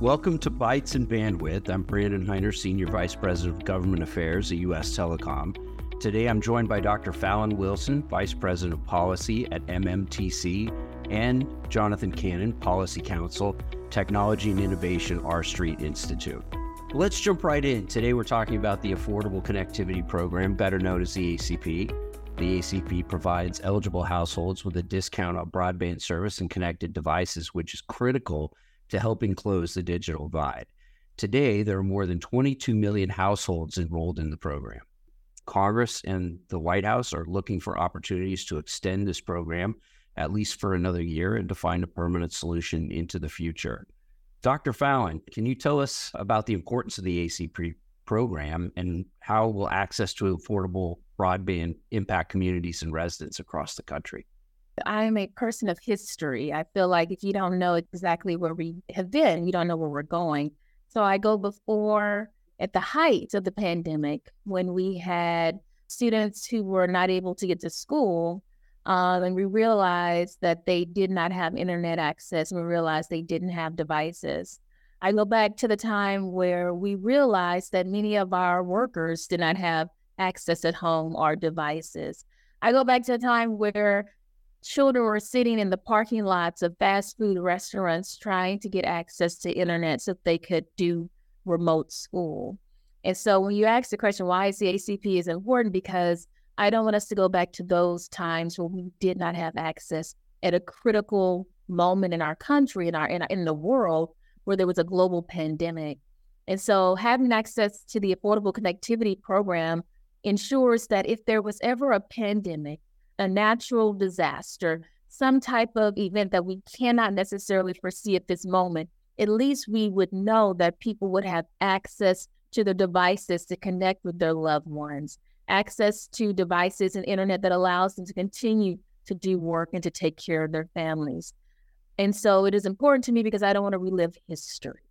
Welcome to Bytes and Bandwidth. I'm Brandon Heiner, Senior Vice President of Government Affairs at USTelecom. Today I'm joined by Dr. Fallon Wilson, Vice President of Policy at MMTC, and Jonathan Cannon, Policy Counsel, Technology and Innovation, R Street Institute. Let's jump right in. Today we're talking about the Affordable Connectivity Program, better known as the ACP. The ACP provides eligible households with a discount on broadband service and connected devices, which is critical to helping close the digital divide. Today, there are more than 22 million households enrolled in the program. Congress and the White House are looking for opportunities to extend this program at least for another year and to find a permanent solution into the future. Dr. Fallon, can you tell us about the importance of the ACP program and how will access to affordable broadband impact communities and residents across the country? I'm a person of history. I feel like if you don't know exactly where we have been, you don't know where we're going. So I go before at the height of the pandemic when we had students who were not able to get to school. Um, and we realized that they did not have internet access and we realized they didn't have devices. I go back to the time where we realized that many of our workers did not have access at home or devices. I go back to a time where children were sitting in the parking lots of fast food restaurants trying to get access to internet so they could do remote school. And so when you ask the question, why is the ACP is important? Because I don't want us to go back to those times where we did not have access at a critical moment in our country and our, in, in the world where there was a global pandemic. And so having access to the Affordable Connectivity Program ensures that if there was ever a pandemic a natural disaster, some type of event that we cannot necessarily foresee at this moment, at least we would know that people would have access to the devices to connect with their loved ones, access to devices and internet that allows them to continue to do work and to take care of their families. And so it is important to me because I don't want to relive history.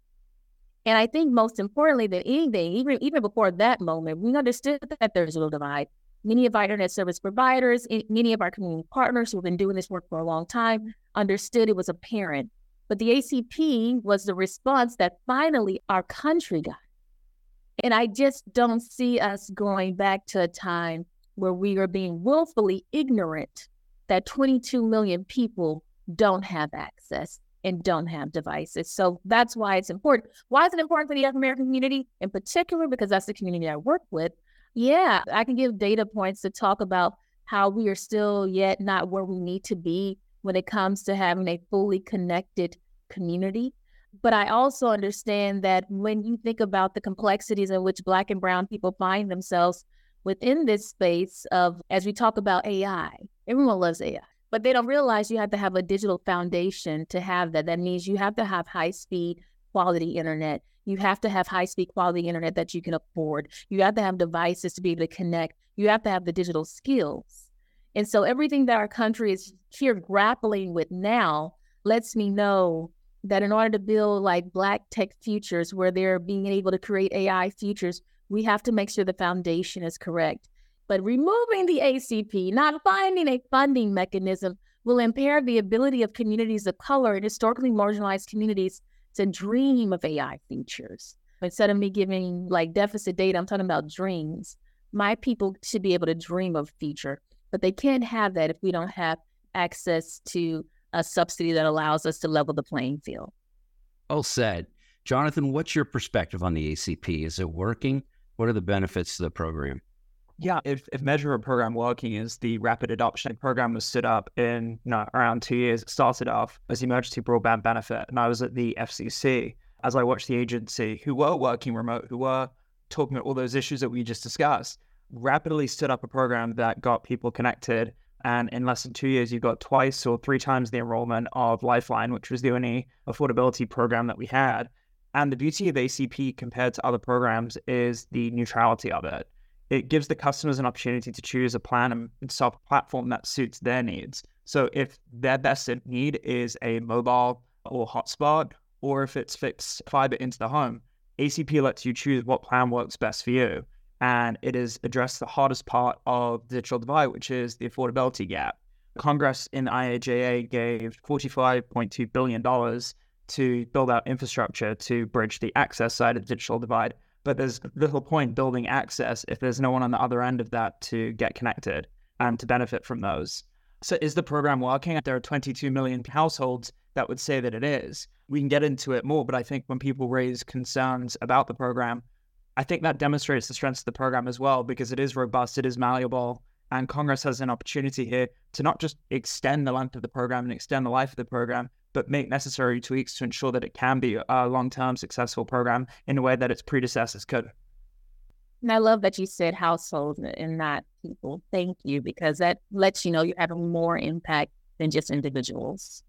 And I think most importantly than anything, even even before that moment, we understood that there's a digital divide many of our internet service providers, eh, many of our community partners who have been doing this work for a long time understood it was apparent. But the ACP was the response that finally our country got. And I just don't see us going back to a time where we are being willfully ignorant that 22 million people don't have access and don't have devices. So that's why it's important. Why is it important for the African American community in particular? Because that's the community I work with. Yeah, I can give data points to talk about how we are still yet not where we need to be when it comes to having a fully connected community. But I also understand that when you think about the complexities in which Black and Brown people find themselves within this space of, as we talk about AI, everyone loves AI, but they don't realize you have to have a digital foundation to have that. That means you have to have high speed, quality internet. You have to have high speed quality internet that you can afford. You have to have devices to be able to connect. You have to have the digital skills. And so everything that our country is here grappling with now lets me know that in order to build like black tech futures where they're being able to create AI futures, we have to make sure the foundation is correct. But removing the ACP, not finding a funding mechanism, will impair the ability of communities of color and historically marginalized communities to dream of AI features. Instead of me giving like deficit data, I'm talking about dreams. My people should be able to dream of future, but they can't have that if we don't have access to a subsidy that allows us to level the playing field. Well said. Jonathan, what's your perspective on the ACP? Is it working? What are the benefits to the program? Yeah, if, if measure a program working is the rapid adoption program was stood up in you know, around two years. It started off as emergency broadband benefit, and I was at the FCC as I watched the agency who were working remote, who were talking about all those issues that we just discussed, rapidly stood up a program that got people connected. And in less than two years, you got twice or three times the enrollment of Lifeline, which was the only affordability program that we had. And the beauty of ACP compared to other programs is the neutrality of it it gives the customers an opportunity to choose a plan and a platform that suits their needs. So if their best need is a mobile or hotspot, or if it's fixed fiber into the home, ACP lets you choose what plan works best for you. And it has addressed the hardest part of the digital divide, which is the affordability gap. Congress in IIJA gave $45.2 billion to build out infrastructure to bridge the access side of the digital divide. But there's little point building access if there's no one on the other end of that to get connected and to benefit from those. So, is the program working? There are 22 million households that would say that it is. We can get into it more, but I think when people raise concerns about the program, I think that demonstrates the strengths of the program as well because it is robust, it is malleable, and Congress has an opportunity here to not just extend the length of the program and extend the life of the program, but make necessary tweaks to ensure that it can be a long term successful program in a way that its predecessors could. And I love that you said households and not people. Thank you, because that lets you know you're having more impact than just individuals.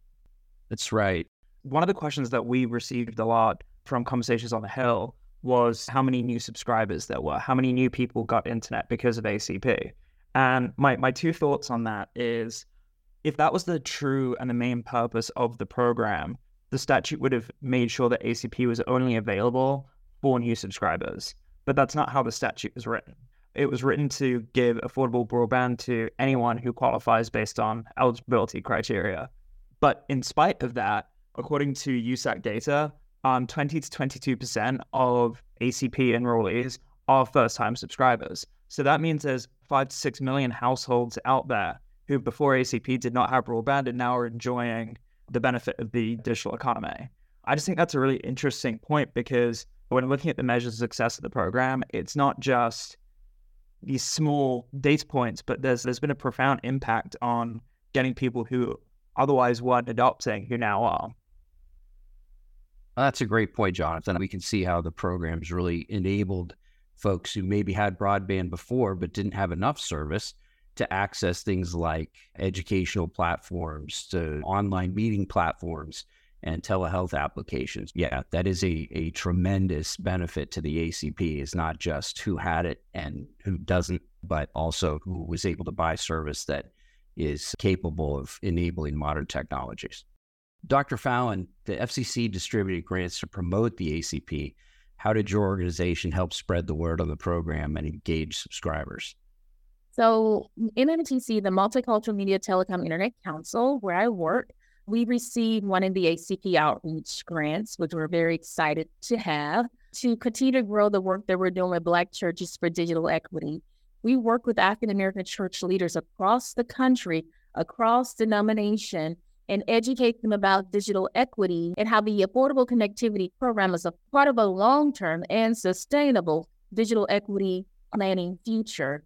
That's right. One of the questions that we received a lot from Conversations on the Hill was how many new subscribers there were, how many new people got internet because of ACP. And my, my two thoughts on that is if that was the true and the main purpose of the program, the statute would have made sure that ACP was only available for new subscribers. But that's not how the statute was written. It was written to give affordable broadband to anyone who qualifies based on eligibility criteria. But in spite of that, according to USAC data, um, 20 to 22% of ACP enrollees are first time subscribers. So that means there's five to six million households out there who before ACP did not have broadband and now are enjoying the benefit of the digital economy. I just think that's a really interesting point because when looking at the measures of success of the program, it's not just these small data points, but there's there's been a profound impact on getting people who otherwise weren't adopting who now are. That's a great point, Jonathan. We can see how the program's really enabled folks who maybe had broadband before but didn't have enough service to access things like educational platforms, to online meeting platforms, and telehealth applications. Yeah, that is a, a tremendous benefit to the ACP. Is not just who had it and who doesn't, but also who was able to buy service that is capable of enabling modern technologies. Dr. Fallon, the FCC distributed grants to promote the ACP. How did your organization help spread the word on the program and engage subscribers? So, MMTC, the Multicultural Media Telecom Internet Council, where I work, we received one of the ACP outreach grants, which we're very excited to have to continue to grow the work that we're doing with Black churches for digital equity. We work with African American church leaders across the country, across denomination, and educate them about digital equity and how the Affordable Connectivity Program is a part of a long term and sustainable digital equity planning future.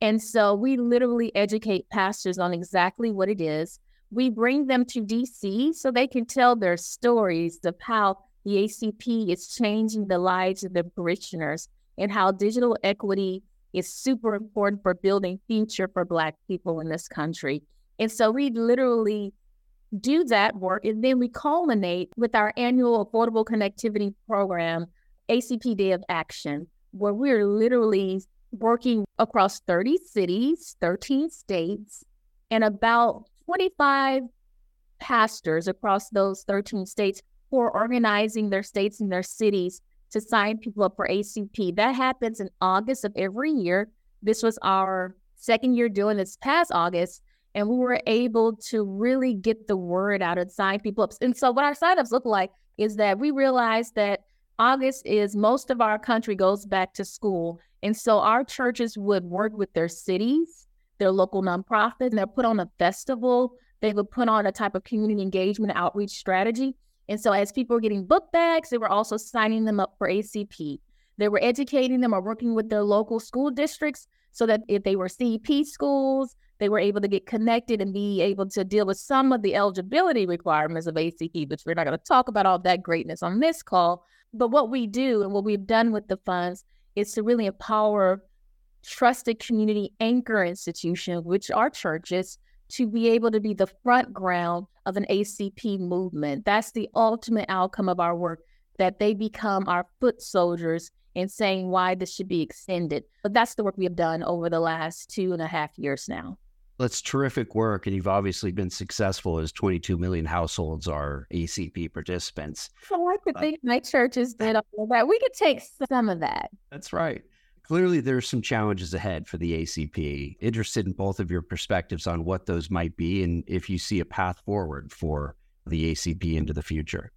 And so we literally educate pastors on exactly what it is. We bring them to DC so they can tell their stories of how the ACP is changing the lives of their parishioners and how digital equity is super important for building future for Black people in this country. And so we literally do that work. And then we culminate with our annual Affordable Connectivity Program, ACP Day of Action, where we're literally working across 30 cities, 13 states, and about 25 pastors across those 13 states who are organizing their states and their cities to sign people up for ACP. That happens in August of every year. This was our second year doing this past August and we were able to really get the word out and sign people up. And so, what our signups look like is that we realized that August is most of our country goes back to school. And so, our churches would work with their cities, their local nonprofits, and they'll put on a festival. They would put on a type of community engagement outreach strategy. And so, as people were getting book bags, they were also signing them up for ACP. They were educating them or working with their local school districts so that if they were CEP schools, they were able to get connected and be able to deal with some of the eligibility requirements of ACP, which we're not going to talk about all that greatness on this call. But what we do and what we've done with the funds is to really empower trusted community anchor institutions, which are churches, to be able to be the front ground of an ACP movement. That's the ultimate outcome of our work, that they become our foot soldiers in saying why this should be extended. But that's the work we have done over the last two and a half years now. That's terrific work. And you've obviously been successful as 22 million households are ACP participants. So I could uh, think my churches did all that. We could take some of that. That's right. Clearly, there's some challenges ahead for the ACP. Interested in both of your perspectives on what those might be and if you see a path forward for the ACP into the future.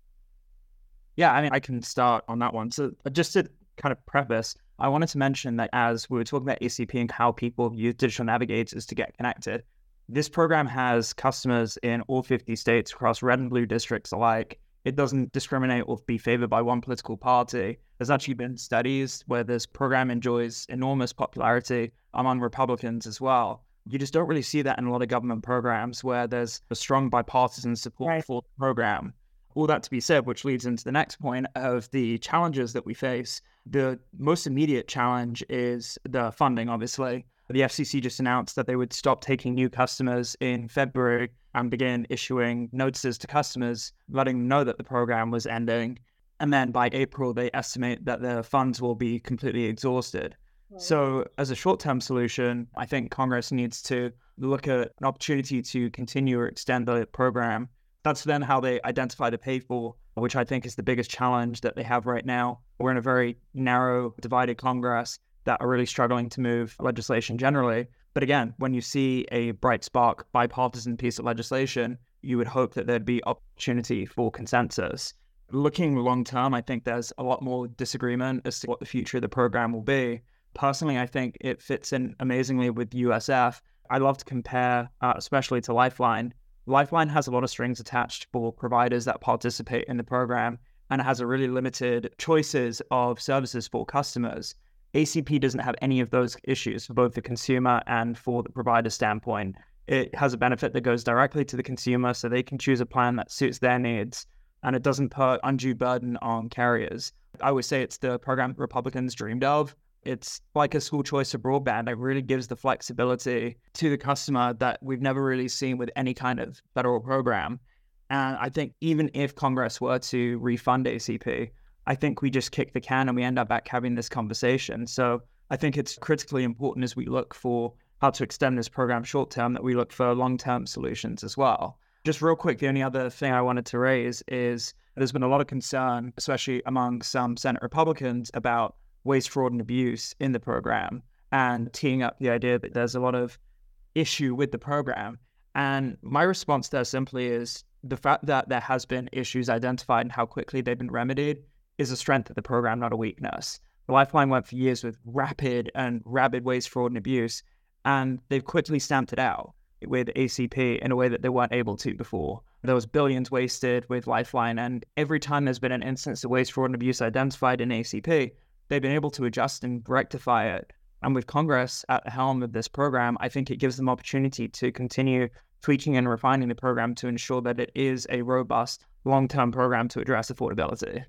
Yeah, I mean, I can start on that one. So, uh, just to kind of preface, I wanted to mention that as we were talking about ACP and how people use digital navigators to get connected, this program has customers in all 50 states across red and blue districts alike. It doesn't discriminate or be favored by one political party. There's actually been studies where this program enjoys enormous popularity among Republicans as well. You just don't really see that in a lot of government programs where there's a strong bipartisan support right. for the program all that to be said, which leads into the next point of the challenges that we face. The most immediate challenge is the funding, obviously. The FCC just announced that they would stop taking new customers in February and begin issuing notices to customers, letting them know that the program was ending. And then by April, they estimate that the funds will be completely exhausted. So, as a short term solution, I think Congress needs to look at an opportunity to continue or extend the program that's then how they identify the people, which I think is the biggest challenge that they have right now. We're in a very narrow, divided Congress that are really struggling to move legislation generally. But again, when you see a bright spark bipartisan piece of legislation, you would hope that there'd be opportunity for consensus. Looking long term, I think there's a lot more disagreement as to what the future of the program will be. Personally, I think it fits in amazingly with USF. I love to compare, uh, especially to Lifeline, Lifeline has a lot of strings attached for providers that participate in the program and it has a really limited choices of services for customers. ACP doesn't have any of those issues for both the consumer and for the provider standpoint. It has a benefit that goes directly to the consumer so they can choose a plan that suits their needs and it doesn't put undue burden on carriers. I would say it's the program Republicans dreamed of it's like a school choice of broadband. It really gives the flexibility to the customer that we've never really seen with any kind of federal program. And I think even if Congress were to refund ACP, I think we just kick the can and we end up back having this conversation. So I think it's critically important as we look for how to extend this program short term that we look for long term solutions as well. Just real quick, the only other thing I wanted to raise is there's been a lot of concern, especially among some Senate Republicans, about waste, fraud, and abuse in the program and teeing up the idea that there's a lot of issue with the program. And my response there simply is the fact that there has been issues identified and how quickly they've been remedied is a strength of the program, not a weakness. The Lifeline went for years with rapid and rabid waste, fraud, and abuse, and they've quickly stamped it out with ACP in a way that they weren't able to before. There was billions wasted with Lifeline, and every time there's been an instance of waste, fraud, and abuse identified in ACP, they've been able to adjust and rectify it. And with Congress at the helm of this program, I think it gives them opportunity to continue tweaking and refining the program to ensure that it is a robust, long term program to address affordability.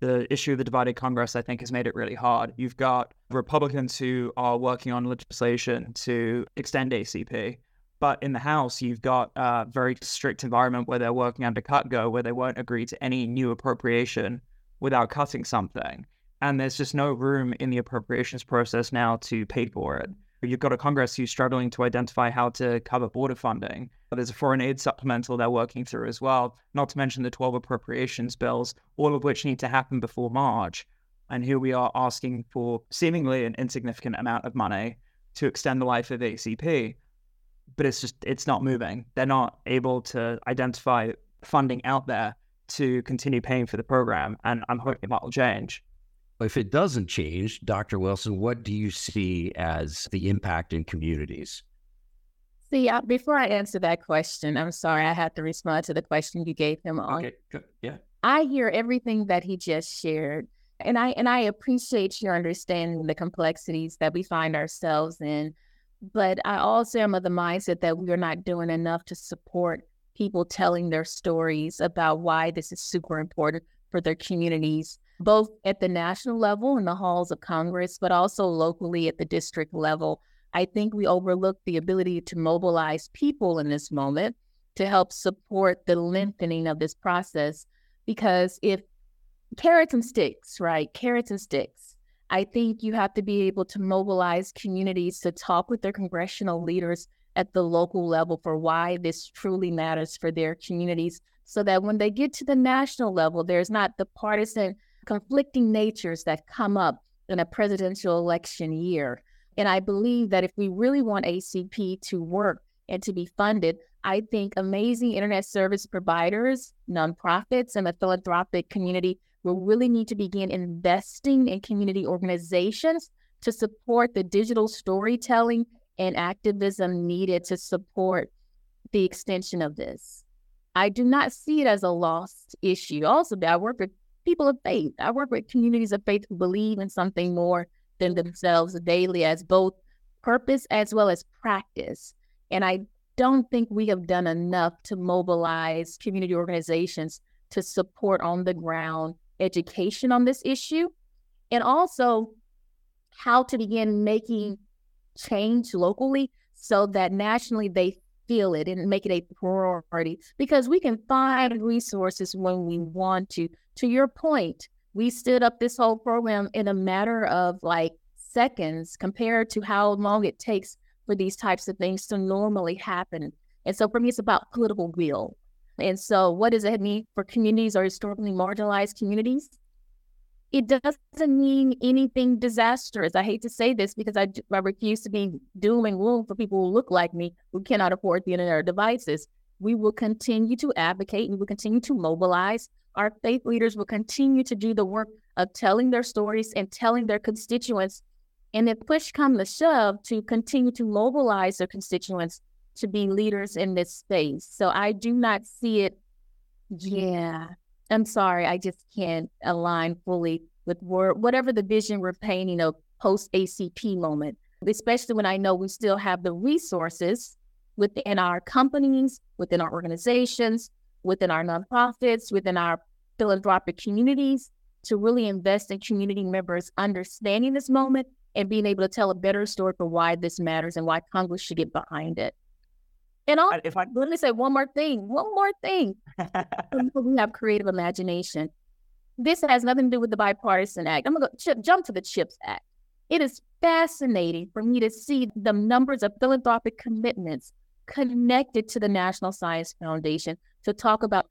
The issue of the divided Congress, I think, has made it really hard. You've got Republicans who are working on legislation to extend ACP, but in the House, you've got a very strict environment where they're working under CUTGO, where they won't agree to any new appropriation without cutting something and there's just no room in the appropriations process now to pay for it. You've got a Congress who's struggling to identify how to cover border funding. There's a foreign aid supplemental they're working through as well, not to mention the 12 appropriations bills, all of which need to happen before March. And here we are asking for seemingly an insignificant amount of money to extend the life of ACP. But it's just, it's not moving. They're not able to identify funding out there to continue paying for the program. And I'm hoping that will change. If it doesn't change, Dr. Wilson, what do you see as the impact in communities? See, uh, before I answer that question, I'm sorry, I had to respond to the question you gave him on. Okay, good. Yeah. I hear everything that he just shared, and I and I appreciate your understanding the complexities that we find ourselves in. But I also am of the mindset that we are not doing enough to support people telling their stories about why this is super important for their communities both at the national level in the halls of Congress, but also locally at the district level. I think we overlook the ability to mobilize people in this moment to help support the mm-hmm. lengthening of this process. Because if carrots and sticks, right? Carrots and sticks. I think you have to be able to mobilize communities to talk with their congressional leaders at the local level for why this truly matters for their communities so that when they get to the national level, there's not the partisan conflicting natures that come up in a presidential election year. And I believe that if we really want ACP to work and to be funded, I think amazing internet service providers, nonprofits, and the philanthropic community will really need to begin investing in community organizations to support the digital storytelling and activism needed to support the extension of this. I do not see it as a lost issue. Also, I work with people of faith. I work with communities of faith who believe in something more than themselves daily as both purpose as well as practice. And I don't think we have done enough to mobilize community organizations to support on the ground education on this issue and also how to begin making change locally so that nationally they feel it and make it a priority because we can find resources when we want to. To your point, we stood up this whole program in a matter of like seconds compared to how long it takes for these types of things to normally happen. And so for me, it's about political will. And so, what does it mean for communities or historically marginalized communities? It doesn't mean anything disastrous. I hate to say this because I, I refuse to be doom and gloom for people who look like me who cannot afford the internet or devices. We will continue to advocate. And we will continue to mobilize. Our faith leaders will continue to do the work of telling their stories and telling their constituents and if push come to shove, to continue to mobilize their constituents to be leaders in this space. So I do not see it. Yeah, I'm sorry, I just can't align fully with whatever the vision we're painting of post ACP moment, especially when I know we still have the resources within our companies, within our organizations, within our nonprofits, within our philanthropic communities to really invest in community members understanding this moment and being able to tell a better story for why this matters and why Congress should get behind it. And I'll, if I let me say one more thing, one more thing. we have creative imagination. This has nothing to do with the bipartisan act. I'm gonna go ch- jump to the CHIPS Act. It is fascinating for me to see the numbers of philanthropic commitments connected to the National Science Foundation to talk about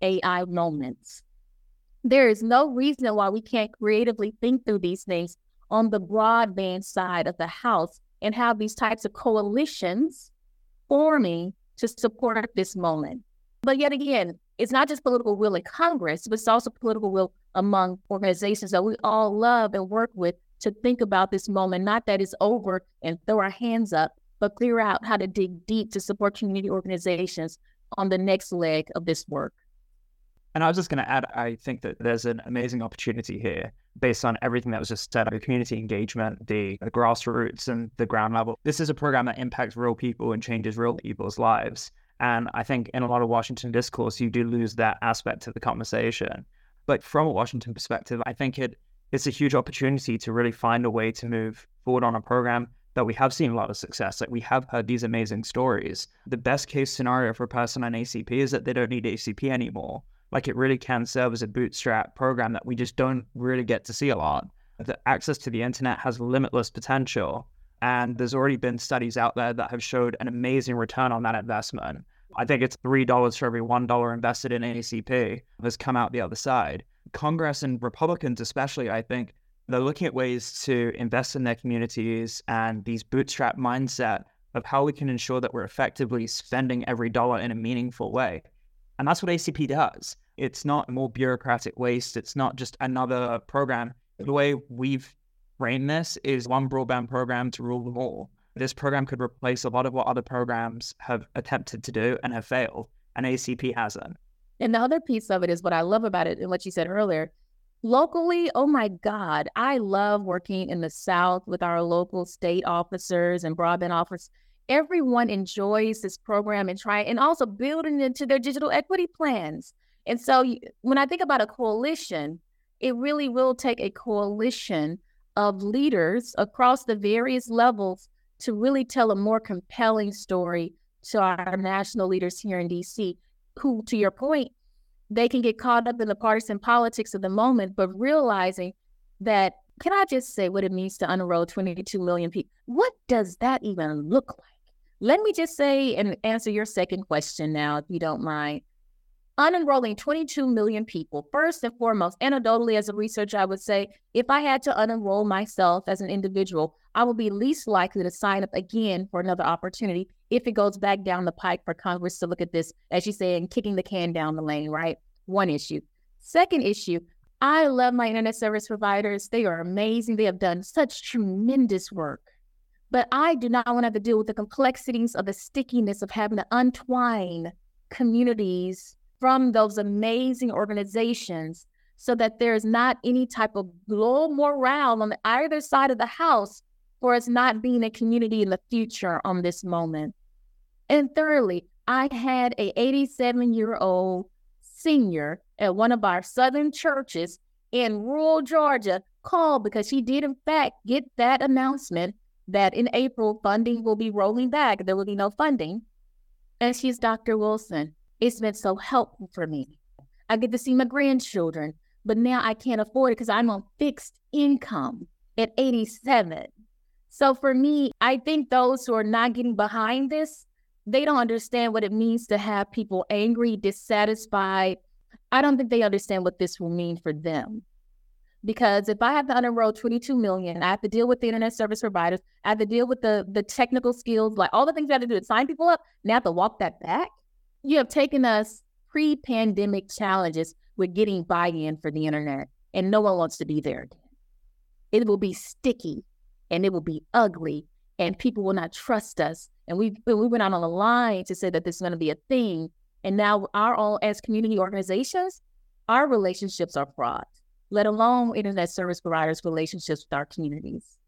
AI moments. There is no reason why we can't creatively think through these things on the broadband side of the House and have these types of coalitions forming to support this moment. But yet again, it's not just political will in Congress, but it's also political will among organizations that we all love and work with to think about this moment, not that it's over and throw our hands up, but figure out how to dig deep to support community organizations on the next leg of this work. And I was just going to add, I think that there's an amazing opportunity here based on everything that was just said, the community engagement, the, the grassroots and the ground level. This is a program that impacts real people and changes real people's lives. And I think in a lot of Washington discourse, you do lose that aspect of the conversation. But from a Washington perspective, I think it it's a huge opportunity to really find a way to move forward on a program that we have seen a lot of success. Like we have heard these amazing stories. The best case scenario for a person on ACP is that they don't need ACP anymore like it really can serve as a bootstrap program that we just don't really get to see a lot. The access to the internet has limitless potential. And there's already been studies out there that have showed an amazing return on that investment. I think it's $3 for every $1 invested in ACP has come out the other side. Congress and Republicans, especially, I think, they're looking at ways to invest in their communities and these bootstrap mindset of how we can ensure that we're effectively spending every dollar in a meaningful way. And that's what ACP does. It's not more bureaucratic waste. It's not just another program. The way we've framed this is one broadband program to rule them all. This program could replace a lot of what other programs have attempted to do and have failed, and ACP hasn't. And the other piece of it is what I love about it and what you said earlier. Locally, oh my God, I love working in the South with our local state officers and broadband officers everyone enjoys this program and try and also building into their digital equity plans. And so when I think about a coalition, it really will take a coalition of leaders across the various levels to really tell a more compelling story to our national leaders here in DC, who, to your point, they can get caught up in the partisan politics of the moment, but realizing that, can I just say what it means to unenroll 22 million people? What does that even look like? Let me just say and answer your second question now, if you don't mind. unenrolling 22 million people. First and foremost, anecdotally, as a researcher, I would say if I had to unenroll myself as an individual, I would be least likely to sign up again for another opportunity if it goes back down the pike for Congress to look at this, as you say, and kicking the can down the lane, right? One issue. Second issue, I love my internet service providers. They are amazing. They have done such tremendous work. But I do not want to have to deal with the complexities of the stickiness of having to untwine communities from those amazing organizations so that there's not any type of low morale on either side of the house for us not being a community in the future on this moment. And thirdly, I had a 87 year old senior at one of our southern churches in rural Georgia called because she did in fact get that announcement that in April funding will be rolling back. There will be no funding. And she's Dr. Wilson. It's been so helpful for me. I get to see my grandchildren, but now I can't afford it because I'm on fixed income at 87. So for me, I think those who are not getting behind this, they don't understand what it means to have people angry, dissatisfied. I don't think they understand what this will mean for them. Because if I have to unenroll 22 million, I have to deal with the internet service providers, I have to deal with the the technical skills, like all the things I have to do to sign people up. Now I have to walk that back you have taken us pre pandemic challenges with getting buy in for the internet, and no one wants to be there again. It will be sticky and it will be ugly, and people will not trust us. And we, we went out on a line to say that this is going to be a thing. And now, our all as community organizations, our relationships are fraught, let alone internet service providers' relationships with our communities.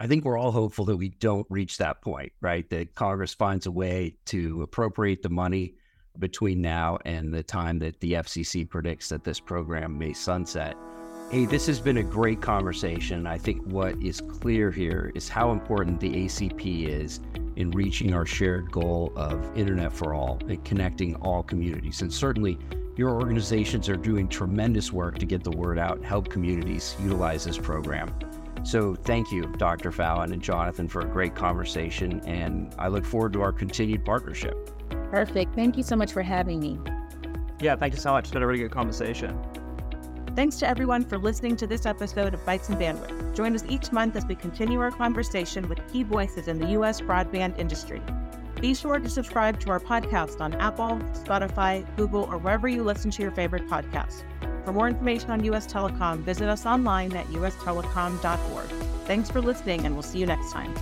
I think we're all hopeful that we don't reach that point, right? That Congress finds a way to appropriate the money between now and the time that the FCC predicts that this program may sunset. Hey, this has been a great conversation. I think what is clear here is how important the ACP is in reaching our shared goal of internet for all and connecting all communities. And certainly, your organizations are doing tremendous work to get the word out and help communities utilize this program. So, thank you, Dr. Fallon and Jonathan, for a great conversation. And I look forward to our continued partnership. Perfect. Thank you so much for having me. Yeah, thank you so much. It's been a really good conversation. Thanks to everyone for listening to this episode of Bytes and Bandwidth. Join us each month as we continue our conversation with key voices in the U.S. broadband industry. Be sure to subscribe to our podcast on Apple, Spotify, Google, or wherever you listen to your favorite podcasts. For more information on USTelecom, visit us online at ustelecom.org. Thanks for listening, and we'll see you next time.